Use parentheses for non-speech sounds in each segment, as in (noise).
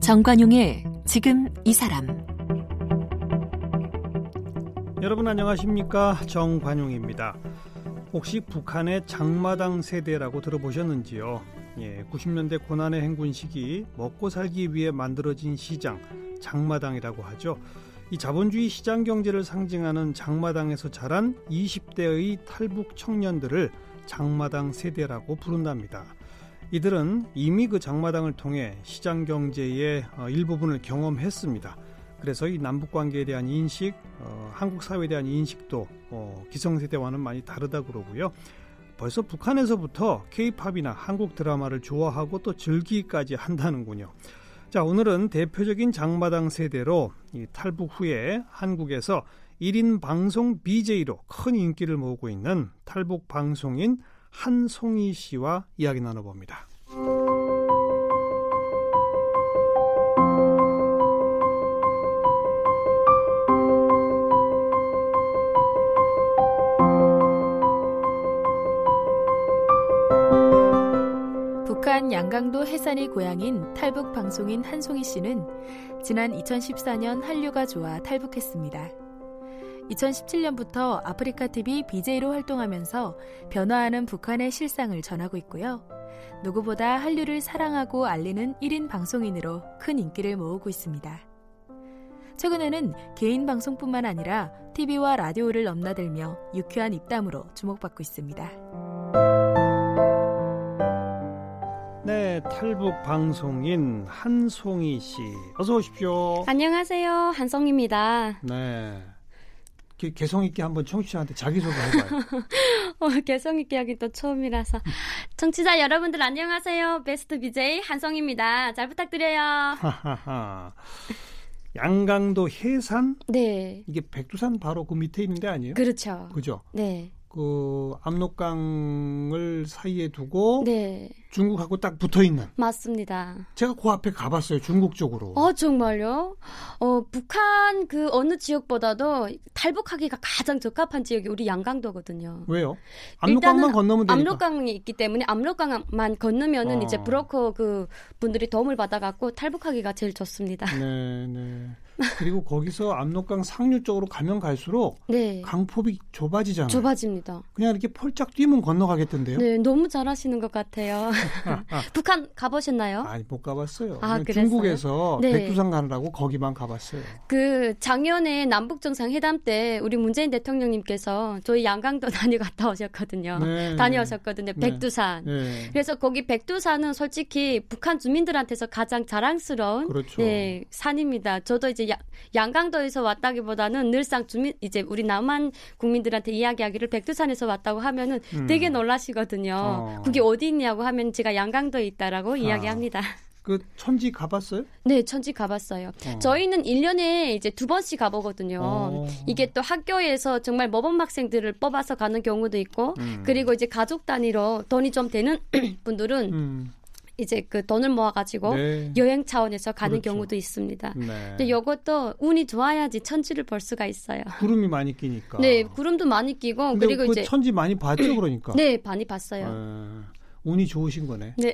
정관용의 지금 이 사람 여러분 안녕하십니까 정관용입니다. 혹시 북한의 장마당 세대라고 들어보셨는지요? 예, 90년대 고난의 행군 시기 먹고 살기 위해 만들어진 시장 장마당이라고 하죠. 이 자본주의 시장 경제를 상징하는 장마당에서 자란 20대의 탈북 청년들을 장마당 세대라고 부른답니다. 이들은 이미 그 장마당을 통해 시장 경제의 어, 일부분을 경험했습니다. 그래서 이 남북 관계에 대한 인식, 어, 한국 사회에 대한 인식도 어, 기성세대와는 많이 다르다 그러고요. 벌써 북한에서부터 케이팝이나 한국 드라마를 좋아하고 또 즐기기까지 한다는군요. 자, 오늘은 대표적인 장마당 세대로 탈북 후에 한국에서 1인 방송 BJ로 큰 인기를 모으고 있는 탈북 방송인 한송이 씨와 이야기 나눠봅니다. 북한 양강도 해산이 고향인 탈북 방송인 한송이 씨는 지난 2014년 한류가 좋아 탈북했습니다. 2017년부터 아프리카 TV BJ로 활동하면서 변화하는 북한의 실상을 전하고 있고요. 누구보다 한류를 사랑하고 알리는 1인 방송인으로 큰 인기를 모으고 있습니다. 최근에는 개인 방송뿐만 아니라 TV와 라디오를 넘나들며 유쾌한 입담으로 주목받고 있습니다. 네, 탈북 방송인 한송이 씨. 어서 오십시오. 안녕하세요. 한송입니다. 네. 개성 있게 한번 청취자한테 자기소개 해봐요. (laughs) 어, 개성 있게 하기 또 처음이라서. 청취자 여러분들 안녕하세요. 베스트 BJ 한성입니다. 잘 부탁드려요. 양강도 해산? 네. 이게 백두산 바로 그 밑에 있는 데 아니에요? 그렇죠. 그죠? 네. 그 압록강을 사이에 두고 네. 중국하고 딱 붙어 있는. 맞습니다. 제가 그 앞에 가봤어요. 중국 쪽으로. 어 정말요? 어 북한 그 어느 지역보다도 탈북하기가 가장 적합한 지역이 우리 양강도거든요. 왜요? 압록강만 건너면 되니까. 압록강이 있기 때문에 압록강만 건너면은 어. 이제 브로커 그 분들이 도움을 받아갖고 탈북하기가 제일 좋습니다. 네, 네. 그리고 거기서 압록강 상류 쪽으로 가면 갈수록 (laughs) 네. 강폭이 좁아지잖아요. 좁아집니다. 그냥 이렇게 펄짝 뛰면 건너가겠던데요. 네, 너무 잘하시는 것 같아요. (laughs) (laughs) 북한 가보셨나요? 아니 못 가봤어요. 아, 중국에서 네. 백두산 가느라고 거기만 가봤어요. 그 작년에 남북 정상 회담 때 우리 문재인 대통령님께서 저희 양강도 (laughs) 다녀 갔다 오셨거든요. 네, 다녀오셨거든요. 네. 백두산. 네. 그래서 거기 백두산은 솔직히 북한 주민들한테서 가장 자랑스러운 그렇죠. 네, 산입니다. 저도 이제 야, 양강도에서 왔다기보다는 늘상 주민 이제 우리 남한 국민들한테 이야기하기를 백두산에서 왔다고 하면은 음. 되게 놀라시거든요. 어. 그게 어디 있냐고 하면 제가 양강도에 있다라고 아. 이야기합니다. 그 천지 가봤어요? 네, 천지 가봤어요. 어. 저희는 1년에 이제 두 번씩 가보거든요. 어. 이게 또 학교에서 정말 모범 학생들을 뽑아서 가는 경우도 있고, 음. 그리고 이제 가족 단위로 돈이 좀 되는 (clears throat) 분들은 음. 이제 그 돈을 모아가지고 네. 여행 차원에서 가는 그렇죠. 경우도 있습니다. 네. 근데 이것도 운이 좋아야지 천지를 볼 수가 있어요. 구름이 많이 끼니까. 네, 구름도 많이 끼고 그리고 그 이제 천지 많이 봤죠, 그러니까. 네, 많이 봤어요. 네. 운이 좋으신 거네. 네,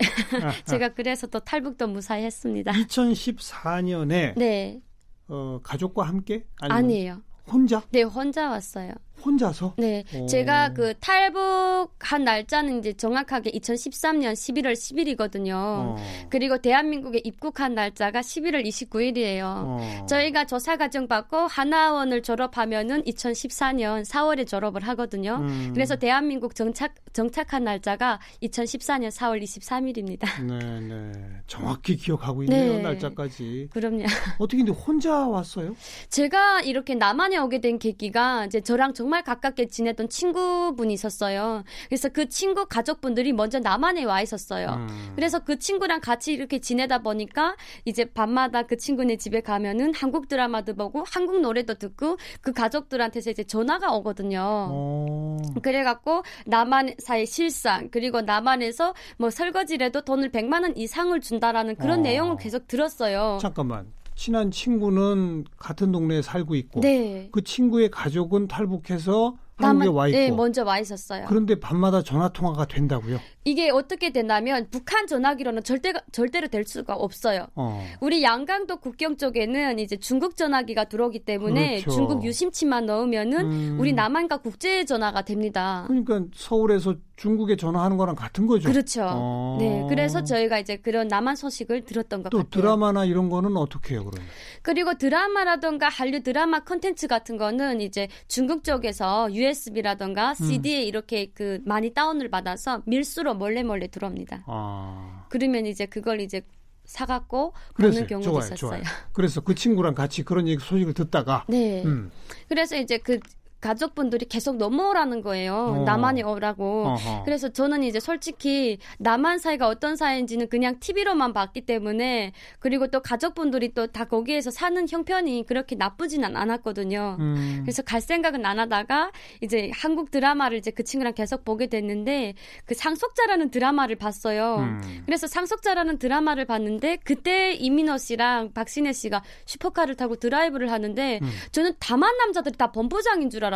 제가 그래서 또 탈북도 무사히 했습니다. 2014년에 네. 어, 가족과 함께 아니에요. 혼자? 네, 혼자 왔어요. 혼자서? 네. 오. 제가 그 탈북한 날짜는 이제 정확하게 2013년 11월 10일이거든요. 어. 그리고 대한민국에 입국한 날짜가 11월 29일이에요. 어. 저희가 조사 과정 받고 하나원을 졸업하면은 2014년 4월에 졸업을 하거든요. 음. 그래서 대한민국 정착 정착한 날짜가 2014년 4월 23일입니다. 네, 네. 정확히 기억하고 있네요. 네. 날짜까지. 그럼요. 어떻게 근데 혼자 왔어요? 제가 이렇게 남한에 오게 된 계기가 이제 저랑 정 정말 가깝게 지내던 친구분이 있었어요. 그래서 그 친구 가족분들이 먼저 남한에 와 있었어요. 음. 그래서 그 친구랑 같이 이렇게 지내다 보니까 이제 밤마다 그 친구네 집에 가면은 한국 드라마도 보고 한국 노래도 듣고 그 가족들한테서 이제 전화가 오거든요. 오. 그래갖고 남한사의 실상 그리고 남한에서 뭐 설거지라도 돈을 100만 원 이상을 준다라는 그런 어. 내용을 계속 들었어요. 잠깐만. 친한 친구는 같은 동네에 살고 있고 네. 그 친구의 가족은 탈북해서 한국에 와 있고. 네, 먼저 와 있었어요. 그런데 밤마다 전화 통화가 된다고요? 이게 어떻게 된다면 북한 전화기로는 절대 절대로 될 수가 없어요. 어. 우리 양강도 국경 쪽에는 이제 중국 전화기가 들어오기 때문에 그렇죠. 중국 유심치만 넣으면은 음. 우리 남한과 국제 전화가 됩니다. 그러니까 서울에서 중국에 전화하는 거랑 같은 거죠. 그렇죠. 어. 네, 그래서 저희가 이제 그런 남한 소식을 들었던 것 또 같아요. 드라마나 이런 거는 어떻게 해요, 그러면? 그리고 드라마라던가 한류 드라마 컨텐츠 같은 거는 이제 중국 쪽에서 USB라던가 CD에 이렇게 그 많이 다운을 받아서 밀수로 몰래 몰래 들어옵니다. 아. 그러면 이제 그걸 이제 사갖고 보는 경우도 좋아요, 있었어요. 좋아요. 그래서 그 친구랑 같이 그런 얘기 소식을 듣다가 네. 음. 그래서 이제 그 가족분들이 계속 넘어오라는 거예요. 어. 남한에 오라고. 어허. 그래서 저는 이제 솔직히 남한 사이가 어떤 사이인지는 그냥 TV로만 봤기 때문에 그리고 또 가족분들이 또 다 거기에서 사는 형편이 그렇게 나쁘지는 않았거든요. 음. 그래서 갈 생각은 안 하다가 이제 한국 드라마를 이제 그 친구랑 계속 보게 됐는데 그 상속자라는 드라마를 봤어요. 음. 그래서 상속자라는 드라마를 봤는데 그때 이민호 씨랑 박신혜 씨가 슈퍼카를 타고 드라이브를 하는데 음. 저는 다만 남자들이 다 본부장인 줄 알았어요.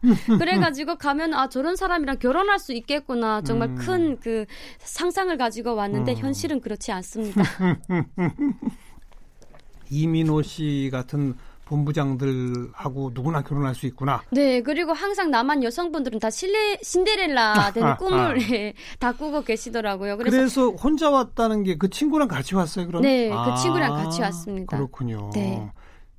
(laughs) 그래가지고 가면 아 저런 사람이랑 결혼할 수 있겠구나 정말 음. 큰그 상상을 가지고 왔는데 음. 현실은 그렇지 않습니다. (laughs) 이민호 씨 같은 본부장들하고 누구나 결혼할 수 있구나. 네 그리고 항상 남한 여성분들은 다 실레, 신데렐라 되는 아, 꿈을 아. 예, 다 꾸고 계시더라고요. 그래서, 그래서, 혼자 왔다는 게 그 친구랑 같이 왔어요, 그럼? 네, 그 친구랑 같이 왔습니다. 그렇군요. 네.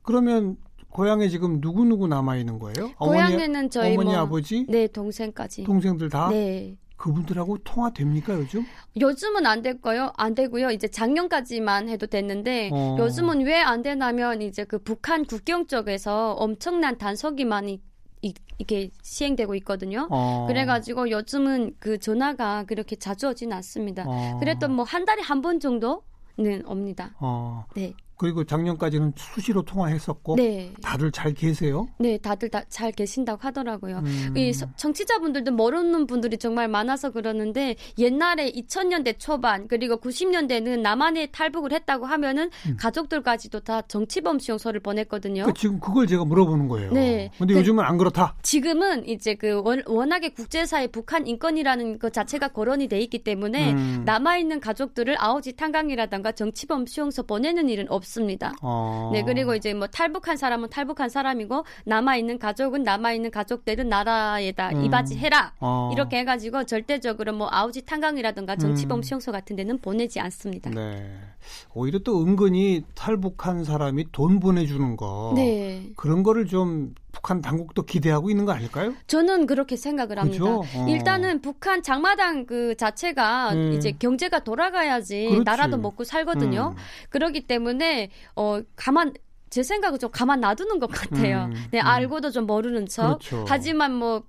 그러면 고향에 지금 누구 누구 남아 있는 거예요? 고향에는 저희 어머니, 뭐 아버지, 네 동생까지. 동생들 다 네. 그분들하고 통화 됩니까 요즘? 요즘은 안 될 거요. 안 되고요. 이제 작년까지만 해도 됐는데 어. 요즘은 왜 안 되냐면 이제 그 북한 국경 쪽에서 엄청난 단속이 많이 이, 이게 시행되고 있거든요. 어. 그래가지고 요즘은 그 전화가 그렇게 자주 오진 않습니다. 어. 그래도 뭐 한 달에 한 번 정도는 옵니다. 어. 네. 그리고 작년까지는 수시로 통화했었고 네. 다들 잘 계세요? 네, 다들 다 잘 계신다고 하더라고요. 음. 이 서- 청취자분들도 모르는 분들이 정말 많아서 그러는데 옛날에 2000년대 초반 그리고 90년대는 남한에 탈북을 했다고 하면은 음. 가족들까지도 다 정치범 수용소를 보냈거든요. 그 지금 그걸 제가 물어보는 거예요. 네. 근데 그- 요즘은 안 그렇다. 지금은 이제 그 원, 워낙에 국제사회 북한 인권이라는 것 자체가 거론이 돼 있기 때문에 음. 남아 있는 가족들을 아오지 탄강이라던가 정치범 수용소 보내는 일은 없 습니다. 어. 네, 그리고 이제 뭐 탈북한 사람은 탈북한 사람이고 남아 있는 가족은 남아 있는 가족들은 나라에다 음. 이바지해라. 어. 이렇게 해가지고 절대적으로 뭐 아우지 탄강이라든가 정치범 음. 수용소 같은 데는 보내지 않습니다. 네. 오히려 또 은근히 탈북한 사람이 돈 보내주는 거. 네. 그런 거를 좀 북한 당국도 기대하고 있는 거 아닐까요? 저는 그렇게 생각을 합니다. 그죠? 어. 일단은 북한 장마당 그 자체가 음. 이제 경제가 돌아가야지 그렇지. 나라도 먹고 살거든요. 음. 그러기 때문에 어 가만 제 생각은 좀 가만 놔두는 것 같아요. 음, 네, 음. 알고도 좀 모르는 척. 그렇죠. 하지만 뭐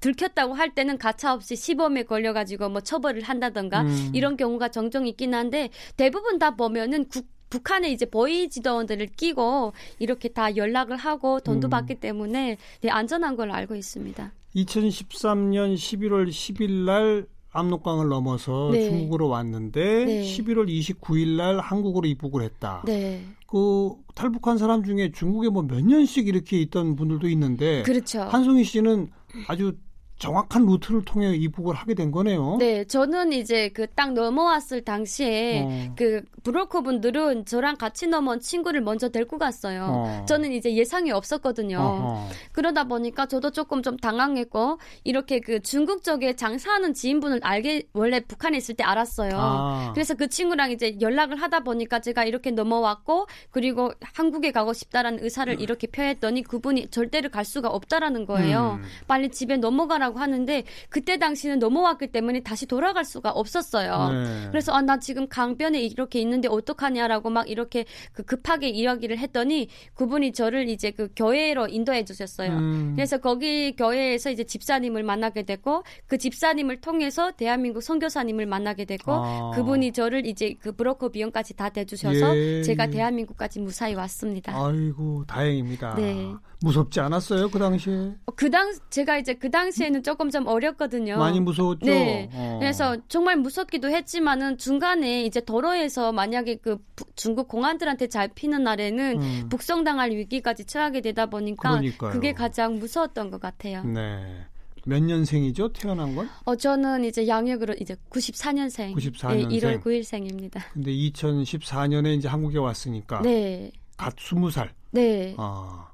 들켰다고 할 때는 가차 없이 시범에 걸려가지고 뭐 처벌을 한다던가 음. 이런 경우가 종종 있긴 한데 대부분 다 보면은 국 북한에 이제 보이 지도원들을 끼고 이렇게 다 연락을 하고 돈도 음. 받기 때문에 네, 안전한 걸 알고 있습니다. 2013년 11월 10일 날 압록강을 넘어서 네. 중국으로 왔는데 네. 11월 29일 날 한국으로 입국을 했다. 네, 그 탈북한 사람 중에 중국에 뭐 몇 년씩 이렇게 있던 분들도 있는데 그렇죠. 한송희 씨는 아주 정확한 루트를 통해 입국을 하게 된 거네요. 네, 저는 이제 그 딱 넘어왔을 당시에 어. 그 브로커 분들은 저랑 같이 넘어온 친구를 먼저 데리고 갔어요. 어. 저는 이제 예상이 없었거든요. 어허. 그러다 보니까 저도 조금 좀 당황했고 이렇게 그 중국 쪽에 장사하는 지인분을 알게 원래 북한에 있을 때 알았어요. 아. 그래서 그 친구랑 이제 연락을 하다 보니까 제가 이렇게 넘어왔고 그리고 한국에 가고 싶다라는 의사를 이렇게 표했더니 그분이 절대로 갈 수가 없다라는 거예요. 음. 빨리 집에 넘어가라 고 하는데 그때 당시는 넘어왔기 때문에 다시 돌아갈 수가 없었어요. 네. 그래서 아 나 지금 강변에 이렇게 있는데 어떡하냐라고 막 이렇게 그 급하게 이야기를 했더니 그분이 저를 이제 그 교회로 인도해 주셨어요. 음. 그래서 거기 교회에서 이제 집사님을 만나게 됐고 그 집사님을 통해서 대한민국 선교사님을 만나게 됐고 아. 그분이 저를 이제 그 브로커 비용까지 다 대주셔서 예. 제가 대한민국까지 무사히 왔습니다. 아이고 다행입니다. 네. 무섭지 않았어요 그 당시에? 그 당 제가 이제 그 당시에는 처음에는 조금 좀 어렵거든요. 많이 무서웠죠. 네. 어. 그래서 정말 무섭기도 했지만은 중간에 이제 도로에서 만약에 그 중국 공안들한테 잘 피는 날에는 음. 북송당할 위기까지 처하게 되다 보니까 그러니까요. 그게 가장 무서웠던 것 같아요. 네. 몇 년생이죠? 태어난 건? 어 저는 이제 양력으로 이제 94년생. 94년생. 네, 1월 9일생입니다. 근데 2014년에 이제 한국에 왔으니까 네. 갓 20살. 네. 아.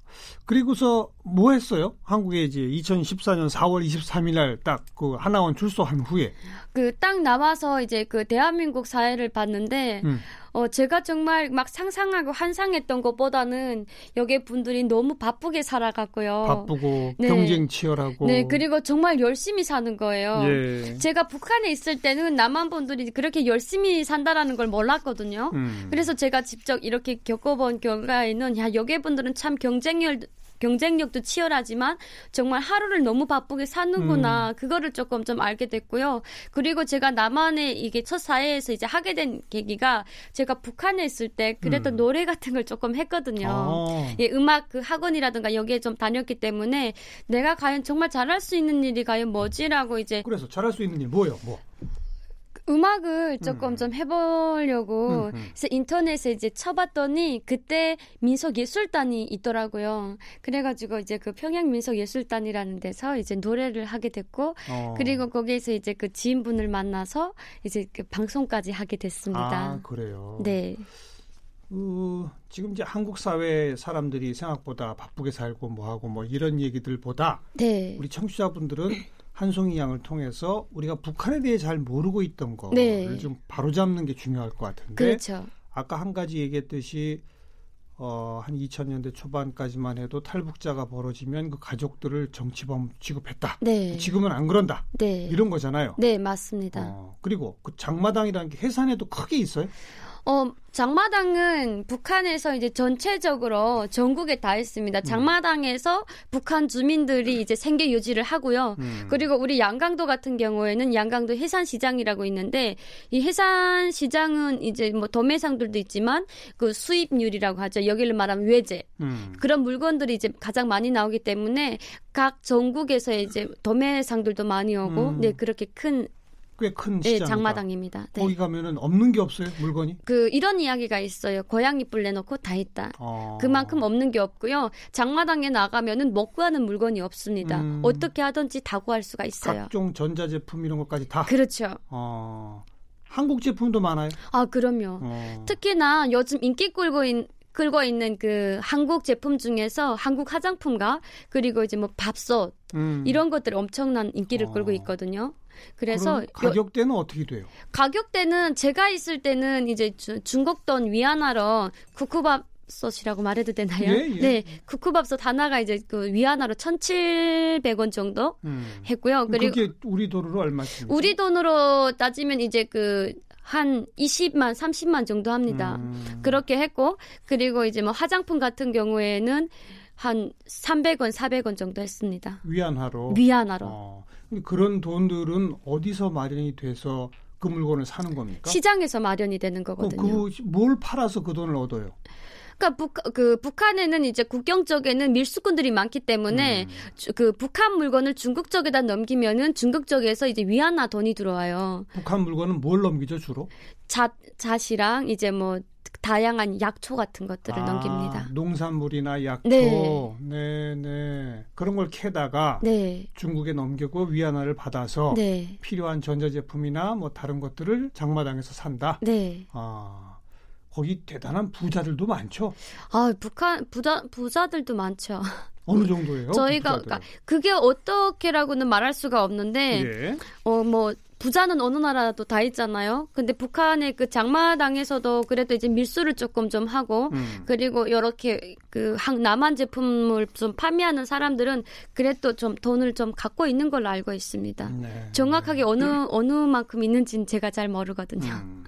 그리고서 뭐 했어요? 한국에 이제 2014년 4월 23일 날 딱 그 하나원 출소한 후에 그 딱 나와서 이제 그 대한민국 사회를 봤는데 음. 어 제가 정말 막 상상하고 환상했던 것보다는 여기 분들이 너무 바쁘게 살아갔고요. 바쁘고 네. 경쟁 치열하고 네 그리고 정말 열심히 사는 거예요. 예. 제가 북한에 있을 때는 남한 분들이 그렇게 열심히 산다라는 걸 몰랐거든요. 음. 그래서 제가 직접 이렇게 겪어본 결과에는 야 여기 분들은 참 경쟁률 경쟁력도 치열하지만 정말 하루를 너무 바쁘게 사는구나. 음. 그거를 조금 좀 알게 됐고요. 그리고 제가 남한의 이게 첫 사회에서 이제 하게 된 계기가 제가 북한에 있을 때 그래도 음. 노래 같은 걸 조금 했거든요. 아. 예, 음악 그 학원이라든가 여기에 좀 다녔기 때문에 내가 과연 정말 잘할 수 있는 일이 과연 뭐지라고 이제 그래서 잘할 수 있는 일 뭐예요? 뭐? 음악을 조금 음. 좀 해보려고 음, 음. 그래서 인터넷에 이제 쳐봤더니 그때 민속예술단이 있더라고요. 그래가지고 이제 그 평양 민속예술단이라는 데서 이제 노래를 하게 됐고 어. 그리고 거기에서 이제 그 지인분을 만나서 이제 그 방송까지 하게 됐습니다. 아 그래요. 네. 어, 지금 이제 한국 사회 사람들이 생각보다 바쁘게 살고 뭐하고 뭐 이런 얘기들보다 네. 우리 청취자분들은 한송이 양을 통해서 우리가 북한에 대해 잘 모르고 있던 거를 네. 좀 바로잡는 게 중요할 것 같은데 그렇죠. 아까 한 가지 얘기했듯이 어, 한 2000년대 초반까지만 해도 탈북자가 벌어지면 그 가족들을 정치범 취급했다. 네. 지금은 안 그런다. 네. 이런 거잖아요. 네, 맞습니다. 어, 그리고 그 장마당이라는 게 해산에도 크게 있어요? 어, 장마당은 북한에서 이제 전체적으로 전국에 다 있습니다. 음. 장마당에서 북한 주민들이 이제 생계 유지를 하고요. 음. 그리고 우리 양강도 같은 경우에는 양강도 해산시장이라고 있는데 이 해산시장은 이제 뭐 도매상들도 있지만 그 수입률이라고 하죠. 여기를 말하면 외제 음. 그런 물건들이 이제 가장 많이 나오기 때문에 각 전국에서 이제 도매상들도 많이 오고 음. 네 그렇게 큰 꽤큰 네, 장마당입니다. 네. 거기 가면은 없는 게 없어요, 물건이? 그 이런 이야기가 있어요. 고양이 뿔 내놓고 다 있다. 어. 그만큼 없는 게 없고요. 장마당에 나가면은 먹고 하는 물건이 없습니다. 음. 어떻게 하든지 다 구할 수가 있어요. 각종 전자 제품 이런 것까지 다. 그렇죠. 어. 한국 제품도 많아요. 아, 그럼요. 어. 특히나 요즘 인기 끌고 있 는 끌고 있는 그 한국 제품 중에서 한국 화장품과 그리고 이제 뭐 밥솥 음. 이런 것들 엄청난 인기를 어. 끌고 있거든요. 그래서 가격대는 여, 어떻게 돼요? 가격대는 제가 있을 때는 이제 주, 중국 돈 위안화로 쿠쿠밥 솥이라고 말해도 되나요? 예, 예. 네, 쿠쿠밥솥 하나가 이제 그 위안화로 1,700원 정도 음. 했고요. 그리고 그게 우리 돈으로 얼마씩? 우리 돈으로 따지면 이제 그 한 20만, 30만 정도 합니다. 음. 그렇게 했고 그리고 이제 뭐 화장품 같은 경우에는 한 300원, 400원 정도 했습니다. 위안화로. 위안화로. 어. 그런 돈들은 어디서 마련이 돼서 그 물건을 사는 겁니까? 시장에서 마련이 되는 거거든요. 그뭘 팔아서 그 돈을 얻어요? 그러니까 북, 그 북한에는 이제 국경 쪽에는 밀수꾼들이 많기 때문에 음. 주, 그 북한 물건을 중국 쪽에다 넘기면은 중국 쪽에서 이제 위안화 돈이 들어와요. 북한 물건은 뭘 넘기죠 주로? 자 자시랑 이제 뭐 다양한 약초 같은 것들을 아, 넘깁니다. 농산물이나 약초, 네. 네, 네. 그런 걸 캐다가 네. 중국에 넘기고 위안화를 받아서 네. 필요한 전자제품이나 뭐 다른 것들을 장마당에서 산다. 네. 아, 거기 대단한 부자들도 많죠. 아, 북한 부자 부자들도 많죠. 어느 정도예요? 저희가 그러니까 그게 어떻게라고는 말할 수가 없는데 예. 어뭐 부자는 어느 나라도 다 있잖아요. 근데 북한의 그 장마당에서도 그래도 이제 밀수를 조금 좀 하고 음. 그리고 이렇게 그 남한 제품을 좀 판매하는 사람들은 그래도 좀 돈을 좀 갖고 있는 걸로 알고 있습니다. 네. 정확하게 어느 네. 어느 만큼 있는지는 제가 잘 모르거든요. 음.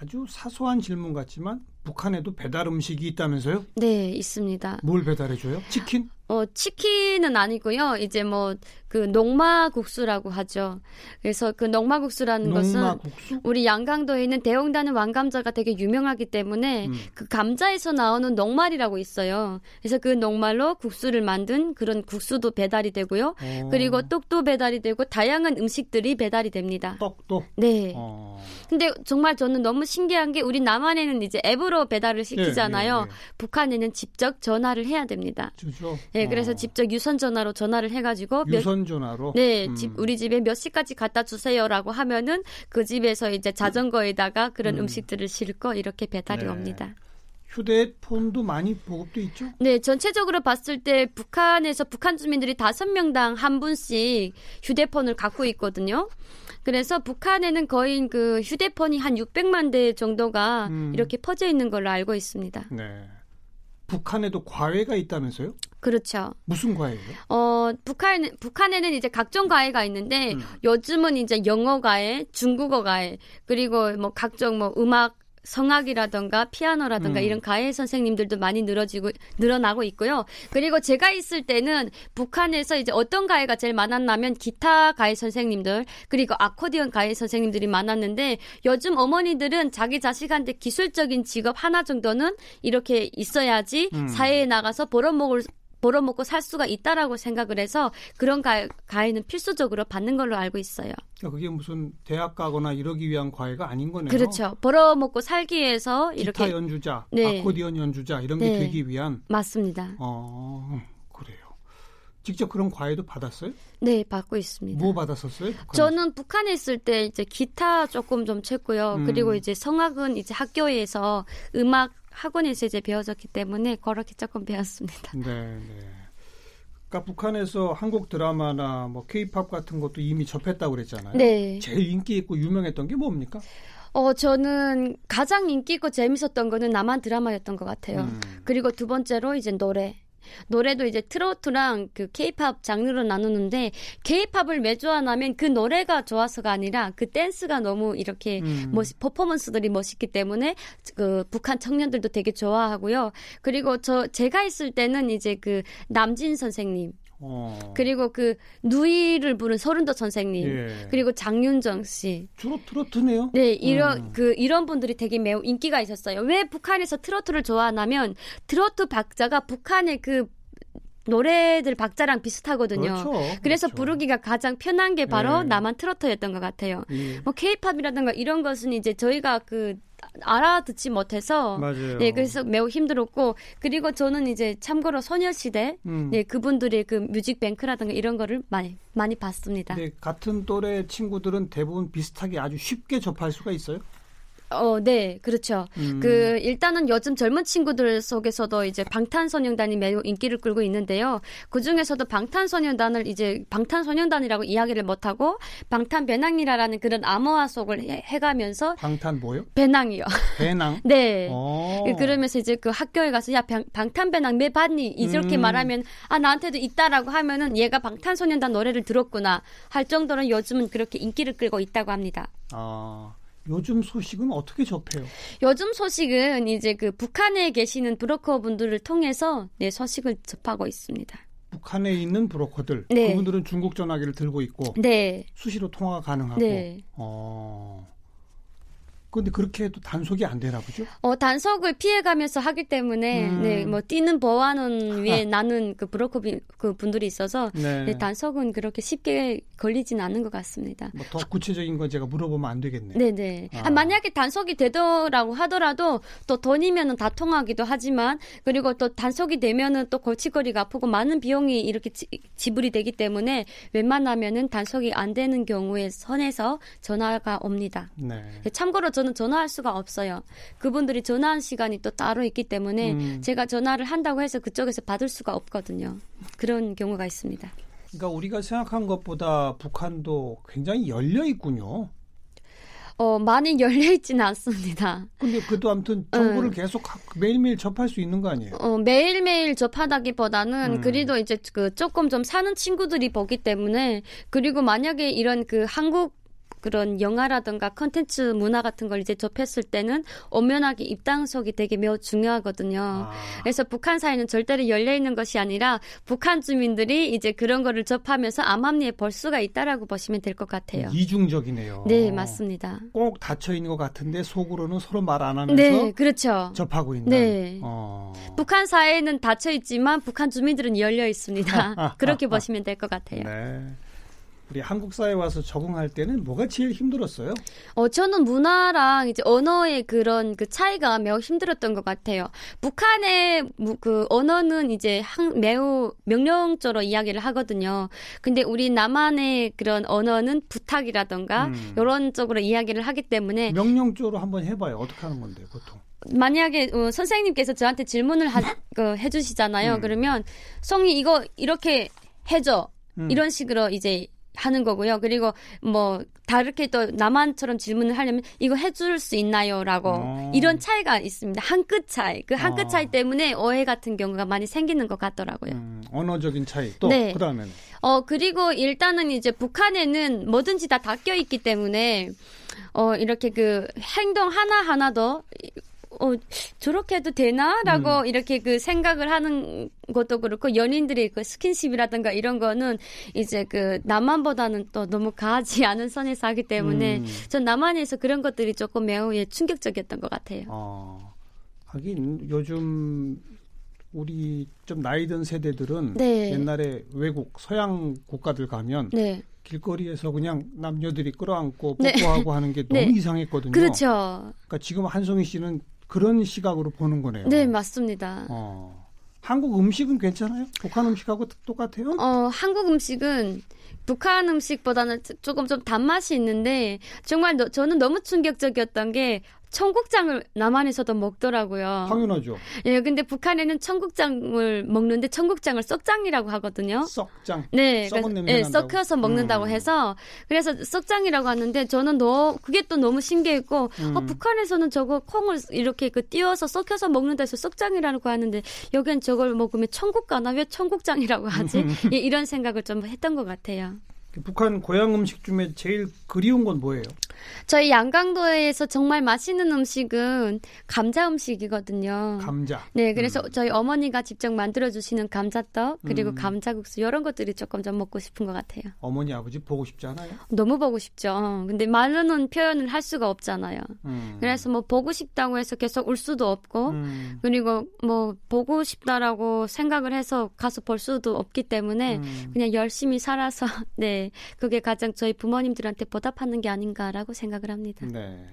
아주 사소한 질문 같지만 북한에도 배달 음식이 있다면서요? 네, 있습니다. 뭘 배달해 줘요? 치킨? 어, 치킨은 아니고요. 이제 뭐, 그, 농마국수라고 하죠. 그래서 그 농마국수라는 농마국수? 것은 우리 양강도에 있는 대홍단은 왕감자가 되게 유명하기 때문에 음. 그 감자에서 나오는 녹말이라고 있어요. 그래서 그 녹말로 국수를 만든 그런 국수도 배달이 되고요. 오. 그리고 떡도 배달이 되고 다양한 음식들이 배달이 됩니다. 떡도? 네. 어. 근데 정말 저는 너무 신기한 게 우리 남한에는 이제 앱으로 배달을 시키잖아요. 네, 네, 네. 북한에는 직접 전화를 해야 됩니다. 그렇죠. 네, 그래서 어. 직접 유선 전화로 전화를 해가지고 유선 전화로 네, 음. 집 우리 집에 몇 시까지 갖다 주세요라고 하면은 그 집에서 이제 자전거에다가 그런 음. 식들을 싣고 이렇게 배달이 네. 옵니다. 휴대폰도 많이 보급돼 있죠? 네, 전체적으로 봤을 때 북한에서 북한 주민들이 다섯 명당 한 분씩 휴대폰을 갖고 있거든요. 그래서 북한에는 거의 그 휴대폰이 한 600만 대 정도가 음. 이렇게 퍼져 있는 걸로 알고 있습니다. 네. 북한에도 과외가 있다면서요? 그렇죠. 무슨 과외요? 어, 북한 북한에는 이제 각종 과외가 있는데 음. 요즘은 이제 영어 과외, 중국어 과외, 그리고 뭐 각종 뭐 음악 성악이라던가 피아노라던가 음. 이런 가해 선생님들도 많이 늘어지고 늘어나고 있고요. 그리고 제가 있을 때는 북한에서 이제 어떤 가해가 제일 많았냐면 기타 가해 선생님들 그리고 아코디언 가해 선생님들이 많았는데 요즘 어머니들은 자기 자식한테 기술적인 직업 하나 정도는 이렇게 있어야지 음. 사회에 나가서 벌어먹을 벌어먹고 살 수가 있다라고 생각을 해서 그런 가, 과외는 필수적으로 받는 걸로 알고 있어요. 그러니까 그게 무슨 대학 가거나 이러기 위한 과외가 아닌 거네요. 그렇죠. 벌어먹고 살기 위해서 기타 이렇게 연주자, 네. 아코디언 연주자 이런 게 네. 되기 위한 맞습니다. 어, 그래요. 직접 그런 과외도 받았어요? 네, 받고 있습니다. 뭐 받았었어요? 북한에서? 저는 북한에 있을 때 이제 기타 조금 좀 쳤고요. 음. 그리고 이제 성악은 이제 학교에서 음악 학원에서 이제 배워졌기 때문에 그렇게 조금 배웠습니다. 네, 네. 그러니까 북한에서 한국 드라마나 뭐 케이팝 같은 것도 이미 접했다고 그랬잖아요. 네. 제일 인기 있고 유명했던 게 뭡니까? 어, 저는 가장 인기 있고 재밌었던 거는 남한 드라마였던 것 같아요. 음. 그리고 두 번째로 이제 노래. 노래도 이제 트로트랑 그 케이팝 장르로 나누는데 케이팝을 매 좋아하면 그 노래가 좋아서가 아니라 그 댄스가 너무 이렇게 음. 멋 퍼포먼스들이 멋있기 때문에 그 북한 청년들도 되게 좋아하고요. 그리고 저 제가 있을 때는 이제 그 남진 선생님 어. 그리고 그 누이를 부른 서른도 선생님 예. 그리고 장윤정 씨 주로 트로트네요. 네 이런 음. 그 이런 분들이 되게 매우 인기가 있었어요. 왜 북한에서 트로트를 좋아하냐면 트로트 박자가 북한의 그 노래들 박자랑 비슷하거든요. 그렇죠. 그래서 그렇죠. 부르기가 가장 편한 게 바로 네. 남한 트로트였던 것 같아요. 예. 뭐 케이팝이라든가 이런 것은 이제 저희가 그 알아듣지 못해서 맞아요. 네 그래서 매우 힘들었고 그리고 저는 이제 참고로 소녀시대 음. 네 그분들의 그 뮤직뱅크라든가 이런 거를 많이 많이 봤습니다. 네 같은 또래 친구들은 대부분 비슷하게 아주 쉽게 접할 수가 있어요. 어, 네, 그렇죠. 음. 그 일단은 요즘 젊은 친구들 속에서도 이제 방탄소년단이 매우 인기를 끌고 있는데요. 그 중에서도 방탄소년단을 이제 방탄소년단이라고 이야기를 못하고 방탄배낭이라는 그런 암호화 속을 해, 가면서 방탄 뭐요? 배낭이요. 배낭. (laughs) 네. 오. 어. 그러면서 이제 그 학교에 가서 야 방탄배낭 매 봤니? 이렇게 음. 말하면 아 나한테도 있다라고 하면은 얘가 방탄소년단 노래를 들었구나 할 정도로 요즘은 그렇게 인기를 끌고 있다고 합니다. 아. 요즘 소식은 어떻게 접해요? 요즘 소식은 이제 그 북한에 계시는 브로커 분들을 통해서 네, 소식을 접하고 있습니다. 북한에 있는 브로커들 네. 그분들은 중국 전화기를 들고 있고 네. 수시로 통화 가능하고 네. 어. 근데 그렇게 해도 단속이 안 되나 보죠? 어, 단속을 피해가면서 하기 때문에, 음. 네, 뭐, 뛰는 보안은 위에 나는 그 브로커 비, 그 분들이 있어서, 네. 네, 단속은 그렇게 쉽게 걸리진 않은 것 같습니다. 뭐 더 구체적인 건 제가 물어보면 안 되겠네요. 네네. 아. 아, 만약에 단속이 되더라고 하더라도, 또 돈이면은 다 통하기도 하지만, 그리고 또 단속이 되면은 또 골치거리가 아프고 많은 비용이 이렇게 지, 지불이 되기 때문에, 웬만하면은 단속이 안 되는 경우에 선에서 전화가 옵니다. 네. 참고로 저는 전화할 수가 없어요. 그분들이 전화한 시간이 또 따로 있기 때문에 음. 제가 전화를 한다고 해서 그쪽에서 받을 수가 없거든요. 그런 경우가 있습니다. 그러니까 우리가 생각한 것보다 북한도 굉장히 열려 있군요. 어, 많이 (laughs) 열려 있지는 않습니다. 근데 그래도 아무튼 정보를 음. 계속 매일매일 접할 수 있는 거 아니에요? 어, 매일매일 접하다기보다는 음. 그래도 이제 그 조금 좀 사는 친구들이 보기 때문에 그리고 만약에 이런 그 한국 그런 영화라든가 컨텐츠 문화 같은 걸 이제 접했을 때는 엄연하게 입당속이 되게 매우 중요하거든요. 아. 그래서 북한 사회는 절대로 열려 있는 것이 아니라 북한 주민들이 이제 그런 거를 접하면서 암암리에 벌 수가 있다라고 보시면 될 것 같아요. 이중적이네요. 네, 맞습니다. 꼭 닫혀 있는 것 같은데 속으로는 서로 말 안 하면서 네, 그렇죠. 접하고 있는. 네. 어. 북한 사회는 닫혀 있지만 북한 주민들은 열려 있습니다. (laughs) 그렇게 보시면 될 것 같아요. 네. 우리 한국 사회에 와서 적응할 때는 뭐가 제일 힘들었어요? 어, 저는 문화랑 이제 언어의 그런 그 차이가 매우 힘들었던 것 같아요. 북한의 그 언어는 이제 한, 매우 명령적으로 이야기를 하거든요. 근데 우리 남한의 그런 언어는 부탁이라던가 음. 이런 쪽으로 이야기를 하기 때문에 명령적으로 한번 해봐요. 어떻게 하는 건데 보통? 만약에 어, 선생님께서 저한테 질문을 하, 그, 해주시잖아요. 음. 그러면 성이 이거 이렇게 해줘. 음. 이런 식으로 이제 하는 거고요. 그리고 뭐 다르게 또 남한처럼 질문을 하려면 이거 해줄 수 있나요?라고 어. 이런 차이가 있습니다. 한 끗 차이. 그 한끗 어. 차이 때문에 오해 같은 경우가 많이 생기는 것 같더라고요. 음, 언어적인 차이. 또 네. 그다음에는 어 그리고 일단은 이제 북한에는 뭐든지 다 닦여 있기 때문에 어 이렇게 그 행동 하나 하나도 어, 저렇게 해도 되나?라고 음. 이렇게 그 생각을 하는 것도 그렇고 연인들이 그 스킨십이라든가 이런 거는 이제 그 남한보다는 또 너무 가지 (laughs) 않은 선에서 하기 때문에 음. 전 남한에서 그런 것들이 조금 매우 예, 충격적이었던 것 같아요. 어, 하긴 요즘 우리 좀 나이 든 세대들은 네. 옛날에 외국 서양 국가들 가면 네. 길거리에서 그냥 남녀들이 끌어안고 네. 뽀뽀하고 네. 하는 게 (laughs) 너무 네. 이상했거든요. 그렇죠. 그러니까 지금 한송이 씨는 그런 시각으로 보는 거네요. 네, 맞습니다. 어. 한국 음식은 괜찮아요? 북한 음식하고 똑같아요? 어, 한국 음식은 북한 음식보다는 조금 좀 단맛이 있는데 정말 너, 저는 너무 충격적이었던 게 청국장을 남한에서도 먹더라고요. 당연하죠. 예, 근데 북한에는 청국장을 먹는데 청국장을 썩장이라고 하거든요. 썩장. 네, 썩은 그러니까, 예, 썩혀서 먹는다고 음. 해서 그래서 썩장이라고 하는데 저는 너 그게 또 너무 신기했고 음. 어, 북한에서는 저거 콩을 이렇게 그 띄워서 썩혀서 먹는다 해서 썩장이라고 하는데 여기는 저걸 먹으면 천국 가나 왜 청국장이라고 하지? (laughs) 예, 이런 생각을 좀 했던 것 같아요. 북한 고향 음식 중에 제일 그리운 건 뭐예요? 저희 양강도에서 정말 맛있는 음식은 감자 음식이거든요. 감자. 네, 그래서 음. 저희 어머니가 직접 만들어 주시는 감자떡 그리고 음. 감자국수 이런 것들이 조금 좀 먹고 싶은 것 같아요. 어머니 아버지 보고 싶지 않아요? 너무 보고 싶죠. 근데 말로는 표현을 할 수가 없잖아요. 음. 그래서 뭐 보고 싶다고 해서 계속 올 수도 없고 음. 그리고 뭐 보고 싶다라고 생각을 해서 가서 볼 수도 없기 때문에 음. 그냥 열심히 살아서 (laughs) 네 그게 가장 저희 부모님들한테 보답하는 게 아닌가라고 생각을 합니다. 네.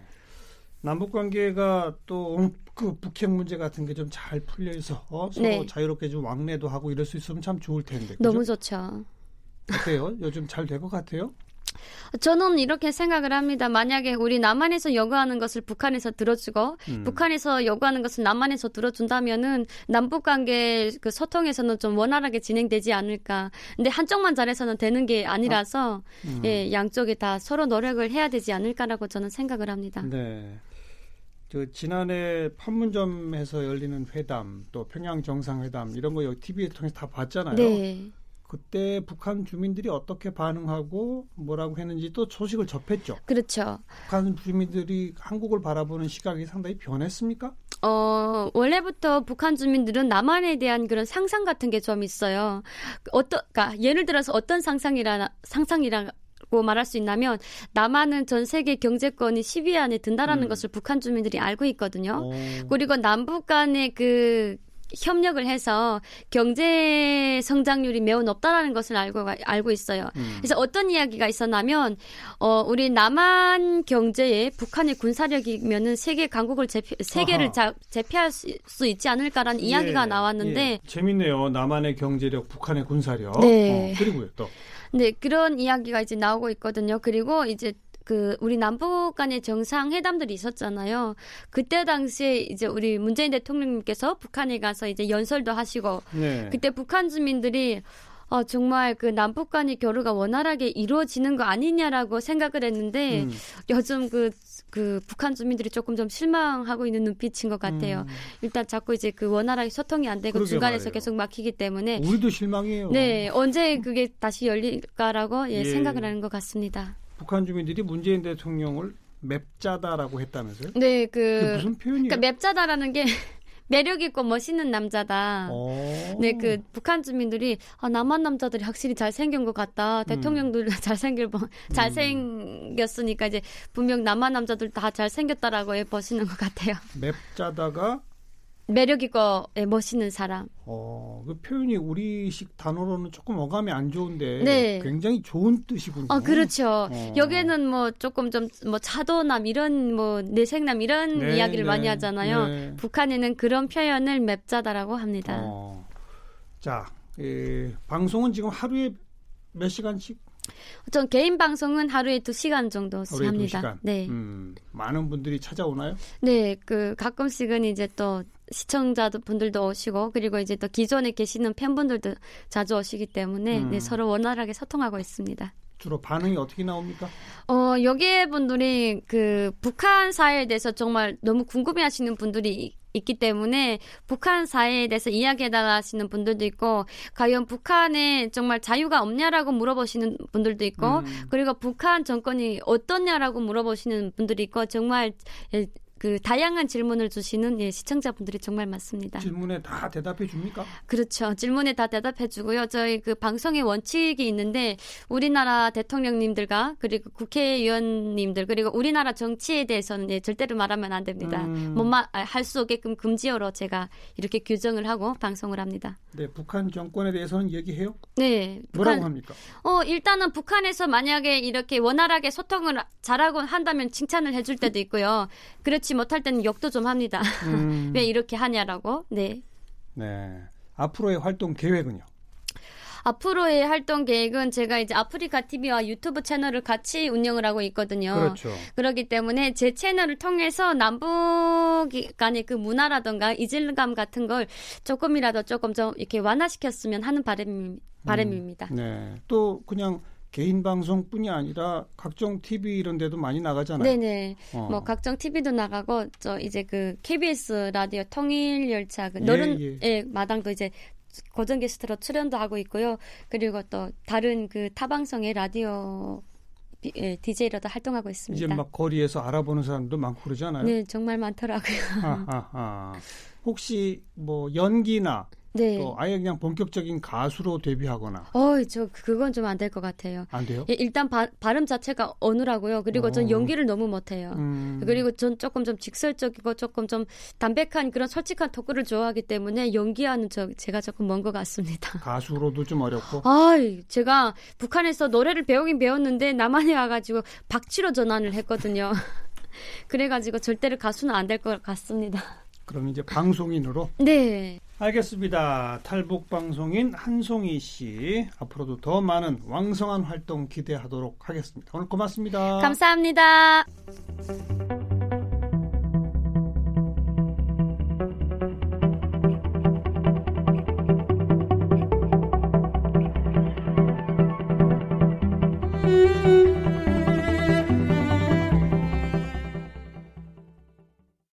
남북 관계가 또 그 북핵 문제 같은 게 좀 잘 풀려 있어 어? 서로 네. 자유롭게 좀 왕래도 하고 이럴 수 있으면 참 좋을 텐데. 그죠? 너무 좋죠. 어때요? 요즘 잘 될 것 같아요? 저는 이렇게 생각을 합니다. 만약에 우리 남한에서 요구하는 것을 북한에서 들어주고 음. 북한에서 요구하는 것을 남한에서 들어준다면은 남북 관계 그 소통에서는 좀 원활하게 진행되지 않을까. 근데 한쪽만 잘해서는 되는 게 아니라서 아. 음. 예, 양쪽이 다 서로 노력을 해야 되지 않을까라고 저는 생각을 합니다. 네. 저 지난해 판문점에서 열리는 회담 또 평양 정상회담 이런 거 여기 TV에 통해서 다 봤잖아요. 네. 그때 북한 주민들이 어떻게 반응하고 뭐라고 했는지 또 소식을 접했죠. 그렇죠. 북한 주민들이 한국을 바라보는 시각이 상당히 변했습니까? 어, 원래부터 북한 주민들은 남한에 대한 그런 상상 같은 게 좀 있어요. 어떤, 그러니까 예를 들어서 어떤 상상이라, 상상이라, 고 말할 수 있냐면 남한은 전 세계 경제권이 10위 안에 든다라는 음. 것을 북한 주민들이 알고 있거든요. 오. 그리고 남북 간의 그 협력을 해서 경제 성장률이 매우 높다라는 것을 알고 알고 있어요. 음. 그래서 어떤 이야기가 있었냐면 어 우리 남한 경제에 북한의 군사력이면은 세계 강국을 제패, 세계를 자, 제패할 수, 수, 있지 않을까라는 예, 이야기가 나왔는데 예. 재밌네요. 남한의 경제력, 북한의 군사력. 네. 어, 그리고요 또. 네, 그런 이야기가 이제 나오고 있거든요. 그리고 이제 그 우리 남북 간의 정상회담들이 있었잖아요. 그때 당시에 이제 우리 문재인 대통령님께서 북한에 가서 이제 연설도 하시고 네. 그때 북한 주민들이 어, 정말 그 남북 간의 교류가 원활하게 이루어지는 거 아니냐라고 생각을 했는데 음. 요즘 그, 그 북한 주민들이 조금 좀 실망하고 있는 눈빛인 것 같아요. 음. 일단 자꾸 이제 그 원활하게 소통이 안 되고 중간에서 말이에요. 계속 막히기 때문에 우리도 실망이에요. 네, 언제 그게 다시 열릴까라고 예, 예. 생각을 하는 것 같습니다. 북한 주민들이 문재인 대통령을 맵자다라고 했다면서요? 네, 그 무슨 표현이에요? 그러니까 맵자다라는 게 (laughs) 매력 있고 멋있는 남자다. 오. 네, 그 북한 주민들이 아, 남한 남자들이 확실히 잘 생긴 것 같다. 대통령도 음. (laughs) 잘 생길 뭐, 잘생겼으니까 이제 분명 남한 남자들 다 잘 생겼다라고 해 보시는 것 같아요. 맵자다가 매력 있고 예, 멋있는 사람. 어, 그 표현이 우리식 단어로는 조금 어감이 안 좋은데 네. 굉장히 좋은 뜻이군요. 어, 그렇죠. 어. 여기는 뭐 조금 좀 뭐 차도남 이런 뭐 내생남 이런 네, 이야기를 네, 많이 하잖아요. 네. 북한에는 그런 표현을 맵자다라고 합니다. 어. 자, 예, 방송은 지금 하루에 몇 시간씩 전 개인 방송은 하루에 두 시간 정도 합니다. 2시간. 네. 음, 많은 분들이 찾아오나요? 네, 그 가끔씩은 이제 또 시청자 분들도 오시고 그리고 이제 또 기존에 계시는 팬분들도 자주 오시기 때문에 음. 네, 서로 원활하게 소통하고 있습니다. 주로 반응이 어떻게 나옵니까? 어, 여기에 분들이 그 북한 사회에 대해서 정말 너무 궁금해 하시는 분들이 있기 때문에 북한 사회에 대해서 이야기해 달라 하시는 분들도 있고 과연 북한에 정말 자유가 없냐라고 물어보시는 분들도 있고 음. 그리고 북한 정권이 어떻냐라고 물어보시는 분들이 있고 정말 그 다양한 질문을 주시는 예, 시청자분들이 정말 많습니다. 질문에 다 대답해 줍니까? 그렇죠. 질문에 다 대답해 주고요. 저희 그 방송의 원칙이 있는데 우리나라 대통령님들과 그리고 국회의원님들 그리고 우리나라 정치에 대해서는 예, 절대로 말하면 안 됩니다. 음. 뭐할수 없게끔 금지어로 제가 이렇게 규정을 하고 방송을 합니다. 네, 북한 정권에 대해서는 얘기해요? 네. 뭐라고 북한, 합니까? 어, 일단은 북한에서 만약에 이렇게 원활하게 소통을 잘하고 한다면 칭찬을 해줄 때도 있고요. 그렇지 그렇지 못할 때는 욕도 좀 합니다. 음. (laughs) 왜 이렇게 하냐라고. 네. 네. 앞으로의 활동 계획은요? 앞으로의 활동 계획은 제가 이제 아프리카 TV와 유튜브 채널을 같이 운영을 하고 있거든요. 그렇죠. 그렇기 때문에 제 채널을 통해서 남북 간의 그 문화라던가 이질감 같은 걸 조금이라도 조금 좀 이렇게 완화시켰으면 하는 바람, 바람입니다. 음, 네. 또 그냥 개인 방송뿐이 아니라 각종 TV 이런 데도 많이 나가잖아요. 네네. 어. 뭐 각종 TV도 나가고 저 이제 그 KBS 라디오 통일 열차 그 예, 너른 예, 예. 마당도 이제 고정 게스트로 출연도 하고 있고요. 그리고 또 다른 그 타방송의 라디오 예, DJ로도 활동하고 있습니다. 이제 막 거리에서 알아보는 사람도 많고 그러잖아요. 네, 정말 많더라고요. 아, 아, 아. 혹시 뭐 연기나 네. 또 아예 그냥 본격적인 가수로 데뷔하거나. 어, 저 그건 좀 안 될 것 같아요. 안 돼요? 예, 일단 바, 발음 자체가 어느라고요. 그리고 오. 전 어. 연기를 너무 못해요. 음. 그리고 전 조금 좀 직설적이고 조금 좀 담백한 그런 솔직한 토크를 좋아하기 때문에 연기하는 저 제가 조금 먼 것 같습니다. (laughs) 가수로도 좀 어렵고. 아, 제가 북한에서 노래를 배우긴 배웠는데 남한에 와가지고 박치로 전환을 했거든요. (laughs) 그래가지고 절대로 가수는 안 될 것 같습니다. 그럼 이제 방송인으로? 네. 알겠습니다. 탈북 방송인 한송이 씨 앞으로도 더 많은 왕성한 활동 기대하도록 하겠습니다. 오늘 고맙습니다. 감사합니다.